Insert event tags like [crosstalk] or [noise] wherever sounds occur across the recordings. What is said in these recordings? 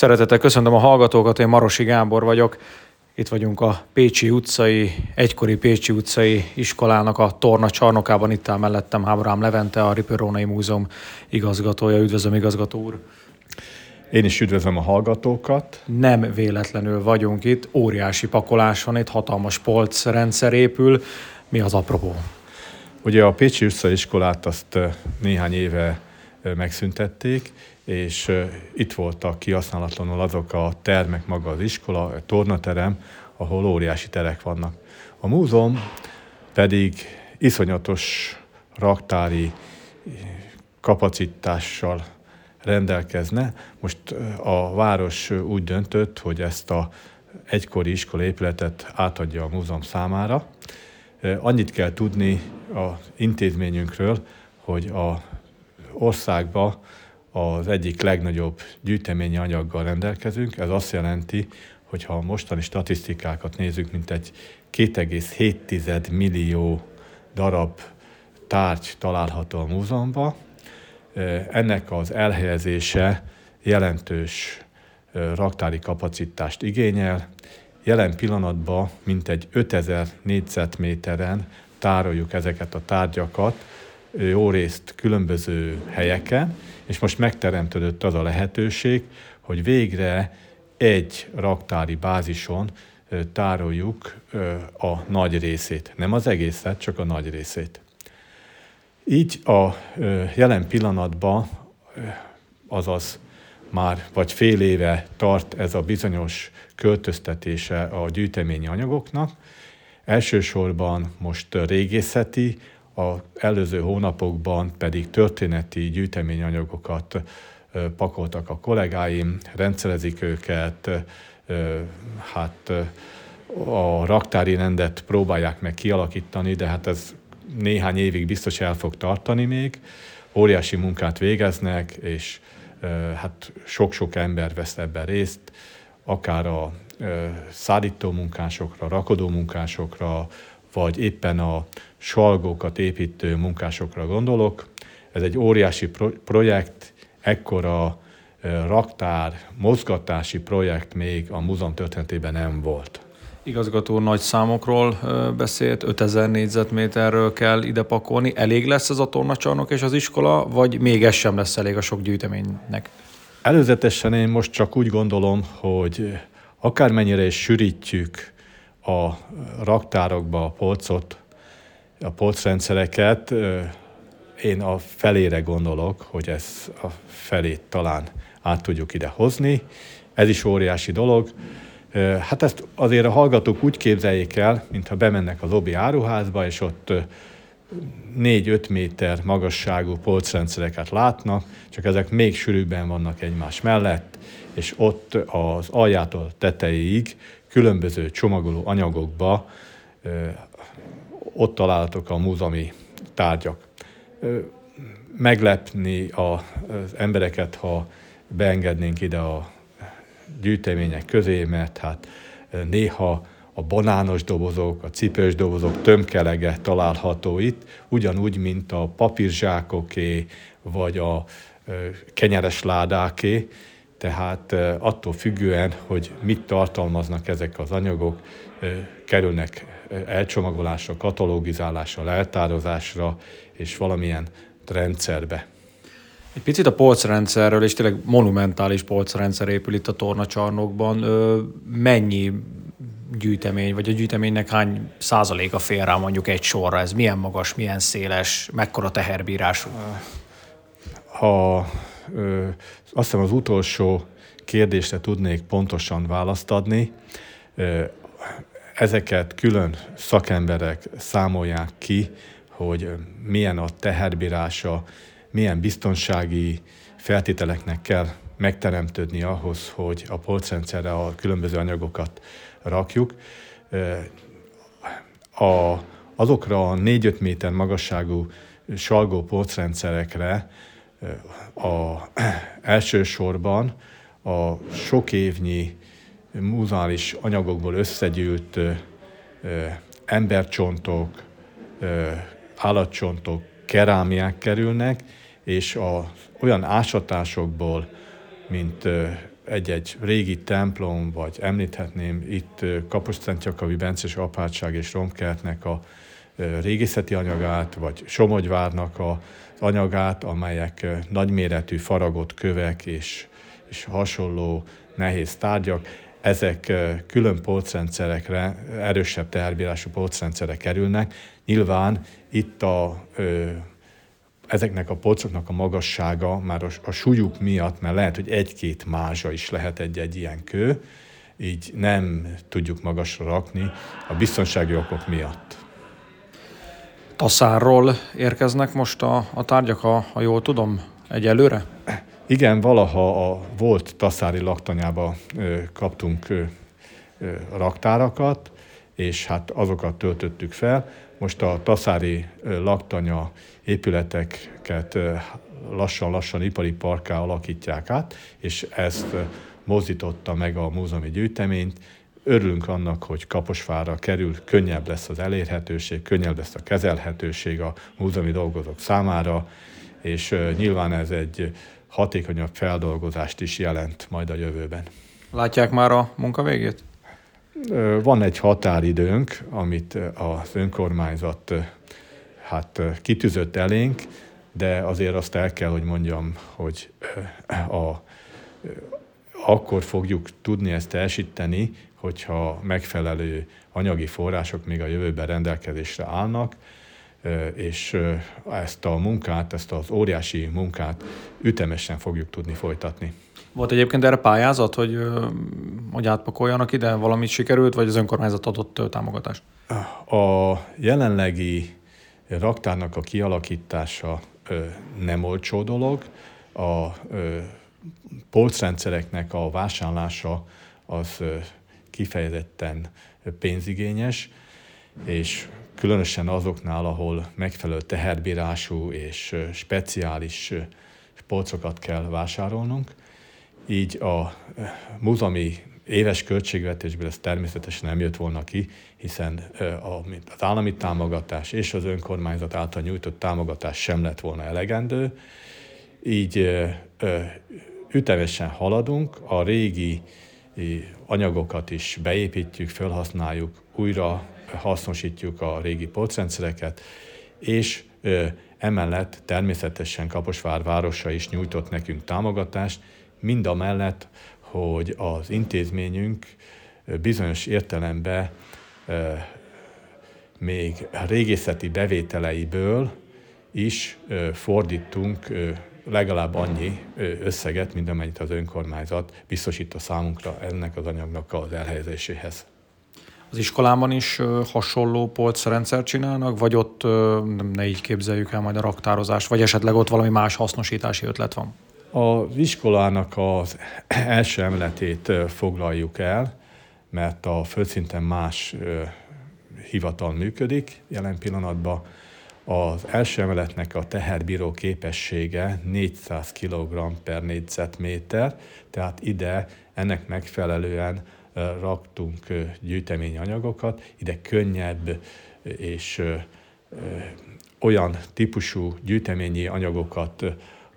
Szeretettel köszöntöm a hallgatókat, én Marosi Gábor vagyok. Itt vagyunk a Pécsi utcai, egykori Pécsi utcai iskolának a torna csarnokában. Itt áll mellettem Háborám Levente, a Riperónai Múzeum igazgatója. Üdvözlöm, igazgató úr! Én is üdvözlöm a hallgatókat. Nem véletlenül vagyunk itt, óriási pakolás van itt, hatalmas polc rendszer épül. Mi az apropó? Ugye a Pécsi utcai iskolát azt néhány éve megszüntették, és itt voltak kihasználatlanul azok a termek, maga az iskola, a tornaterem, ahol óriási terek vannak. A múzeum pedig iszonyatos raktári kapacitással rendelkezne. Most a város úgy döntött, hogy ezt a egykori épületet átadja a múzeum számára. Annyit kell tudni az intézményünkről, hogy a országba az egyik legnagyobb gyűjteményi anyaggal rendelkezünk. Ez azt jelenti, hogy ha a mostani statisztikákat nézzük, mint egy 2,7 millió darab tárgy található a múzeumban, ennek az elhelyezése jelentős raktári kapacitást igényel. Jelen pillanatban mintegy 5000 négyzetméteren tároljuk ezeket a tárgyakat, jó részt különböző helyeken, és most megteremtődött az a lehetőség, hogy végre egy raktári bázison tároljuk a nagy részét. Nem az egészet, csak a nagy részét. Így a jelen pillanatban, azaz már vagy fél éve tart ez a bizonyos költöztetése a gyűjteményi anyagoknak. Elsősorban most régészeti, az előző hónapokban pedig történeti gyűjteményanyagokat pakoltak a kollégáim, rendszerezik őket, hát a raktári rendet próbálják meg kialakítani, de hát ez néhány évig biztos el fog tartani még. Óriási munkát végeznek, és hát sok-sok ember vesz ebben részt, akár a szállító munkásokra, rakodó munkásokra, vagy éppen a salgókat építő munkásokra gondolok. Ez egy óriási pro- projekt, ekkora raktár, mozgatási projekt még a múzeum történetében nem volt. Igazgató nagy számokról beszélt, 5000 négyzetméterről kell ide pakolni. Elég lesz ez a tornacsarnok és az iskola, vagy még ez sem lesz elég a sok gyűjteménynek? Előzetesen én most csak úgy gondolom, hogy akármennyire is sűrítjük a raktárokba a polcot, a polcrendszereket, én a felére gondolok, hogy ez a felét talán át tudjuk ide hozni. Ez is óriási dolog. Hát ezt azért a hallgatók úgy képzeljék el, mintha bemennek az obi áruházba, és ott 4-5 méter magasságú polcrendszereket látnak, csak ezek még sűrűbben vannak egymás mellett, és ott az aljától tetejéig különböző csomagoló anyagokba ott találhatók a múzeumi tárgyak. Meglepni az embereket, ha beengednénk ide a gyűjtemények közé, mert hát néha a banános dobozok, a cipős dobozok tömkelege található itt, ugyanúgy, mint a papírzsákoké, vagy a kenyeres ládáké, tehát attól függően, hogy mit tartalmaznak ezek az anyagok, kerülnek elcsomagolásra, katalogizálásra, eltározásra és valamilyen rendszerbe. Egy picit a polcrendszerről, és tényleg monumentális polcrendszer épül itt a tornacsarnokban. Mennyi gyűjtemény, vagy a gyűjteménynek hány százaléka fér rá mondjuk egy sorra? Ez milyen magas, milyen széles, mekkora teherbírás? Ha ö, azt hiszem az utolsó kérdésre tudnék pontosan választ adni, ezeket külön szakemberek számolják ki, hogy milyen a teherbírása, milyen biztonsági feltételeknek kell megteremtődni ahhoz, hogy a polcrendszerre a különböző anyagokat rakjuk. A, azokra a 4-5 méter magasságú salgó polcrendszerekre a, [clears throat] elsősorban a sok évnyi múzeális anyagokból összegyűlt embercsontok, állatcsontok, kerámiák kerülnek, és a, olyan ásatásokból, mint egy-egy régi templom, vagy említhetném itt Kaposztentjakavi Bences apátság és Romkertnek a régészeti anyagát, vagy Somogyvárnak a anyagát, amelyek nagyméretű faragott kövek és, és hasonló nehéz tárgyak, ezek külön polcrendszerekre, erősebb teherbírású polcrendszerre kerülnek. Nyilván itt a ezeknek a polcoknak a magassága már a, a súlyuk miatt, mert lehet, hogy egy-két mázsa is lehet egy-egy ilyen kő, így nem tudjuk magasra rakni a biztonsági okok miatt. Taszárról érkeznek most a, a tárgyak, ha, ha jól tudom, egyelőre? Igen, valaha a volt taszári laktanyába ö, kaptunk ö, ö, raktárakat, és hát azokat töltöttük fel. Most a taszári laktanya épületeket lassan-lassan ipari parká alakítják át, és ezt mozdította meg a múzeumi gyűjteményt. Örülünk annak, hogy Kaposvára kerül, könnyebb lesz az elérhetőség, könnyebb lesz a kezelhetőség a múzeumi dolgozók számára, és nyilván ez egy hatékonyabb feldolgozást is jelent majd a jövőben. Látják már a munka végét? Van egy határidőnk, amit az önkormányzat hát kitűzött elénk, de azért azt el kell, hogy mondjam, hogy a, akkor fogjuk tudni ezt elsíteni, hogyha megfelelő anyagi források még a jövőben rendelkezésre állnak, és ezt a munkát, ezt az óriási munkát ütemesen fogjuk tudni folytatni. Volt egyébként erre pályázat, hogy, hogy átpakoljanak ide, valamit sikerült, vagy az önkormányzat adott támogatást? A jelenlegi raktárnak a kialakítása nem olcsó dolog. A polcrendszereknek a vásárlása az kifejezetten pénzigényes, és különösen azoknál, ahol megfelelő teherbírású és speciális polcokat kell vásárolnunk. Így a múzeumi éves költségvetésből ez természetesen nem jött volna ki, hiszen az állami támogatás és az önkormányzat által nyújtott támogatás sem lett volna elegendő. Így ütemesen haladunk, a régi anyagokat is beépítjük, felhasználjuk, újra hasznosítjuk a régi polcrendszereket, és emellett természetesen Kaposvár városa is nyújtott nekünk támogatást, mind a mellett, hogy az intézményünk bizonyos értelemben még régészeti bevételeiből is fordítunk legalább annyi összeget, mint amennyit az önkormányzat biztosít a számunkra ennek az anyagnak az elhelyezéséhez. Az iskolában is hasonló polcrendszert csinálnak, vagy ott ne így képzeljük el majd a raktározást, vagy esetleg ott valami más hasznosítási ötlet van? Az iskolának az [clears throat] első emeletét foglaljuk el, mert a földszinten más hivatal működik jelen pillanatban. Az első emeletnek a teherbíró képessége 400 kg per négyzetméter, tehát ide ennek megfelelően raktunk gyűjteményanyagokat, ide könnyebb és olyan típusú gyűjteményi anyagokat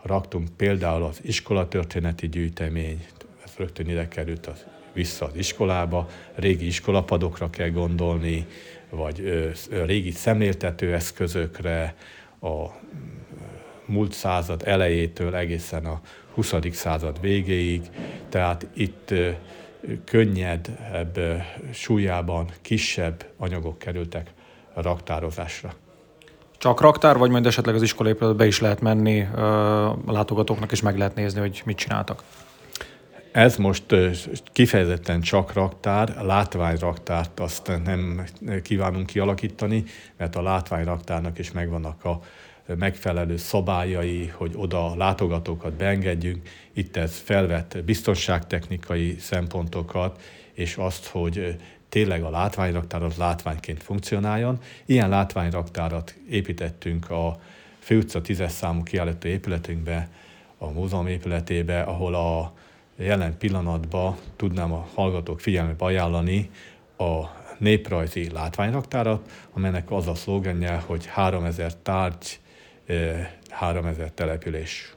raktunk, például az iskolatörténeti gyűjtemény, ez rögtön ide került az, vissza az iskolába, régi iskolapadokra kell gondolni, vagy régi szemléltető eszközökre, a múlt század elejétől egészen a 20. század végéig. Tehát itt könnyebb súlyában kisebb anyagok kerültek raktározásra. Csak raktár, vagy majd esetleg az be is lehet menni a látogatóknak, és meg lehet nézni, hogy mit csináltak? Ez most kifejezetten csak raktár, látványraktárt azt nem kívánunk kialakítani, mert a látványraktárnak is megvannak a megfelelő szabályai, hogy oda látogatókat beengedjünk. Itt ez felvett biztonságtechnikai szempontokat, és azt, hogy tényleg a látványraktár az látványként funkcionáljon. Ilyen látványraktárat építettünk a főutca 10 számú kiállító épületünkbe, a múzeum épületébe, ahol a jelen pillanatban tudnám a hallgatók figyelmébe ajánlani a néprajzi látványraktárat, amelynek az a szlogenje, hogy 3000 tárgy 3000 település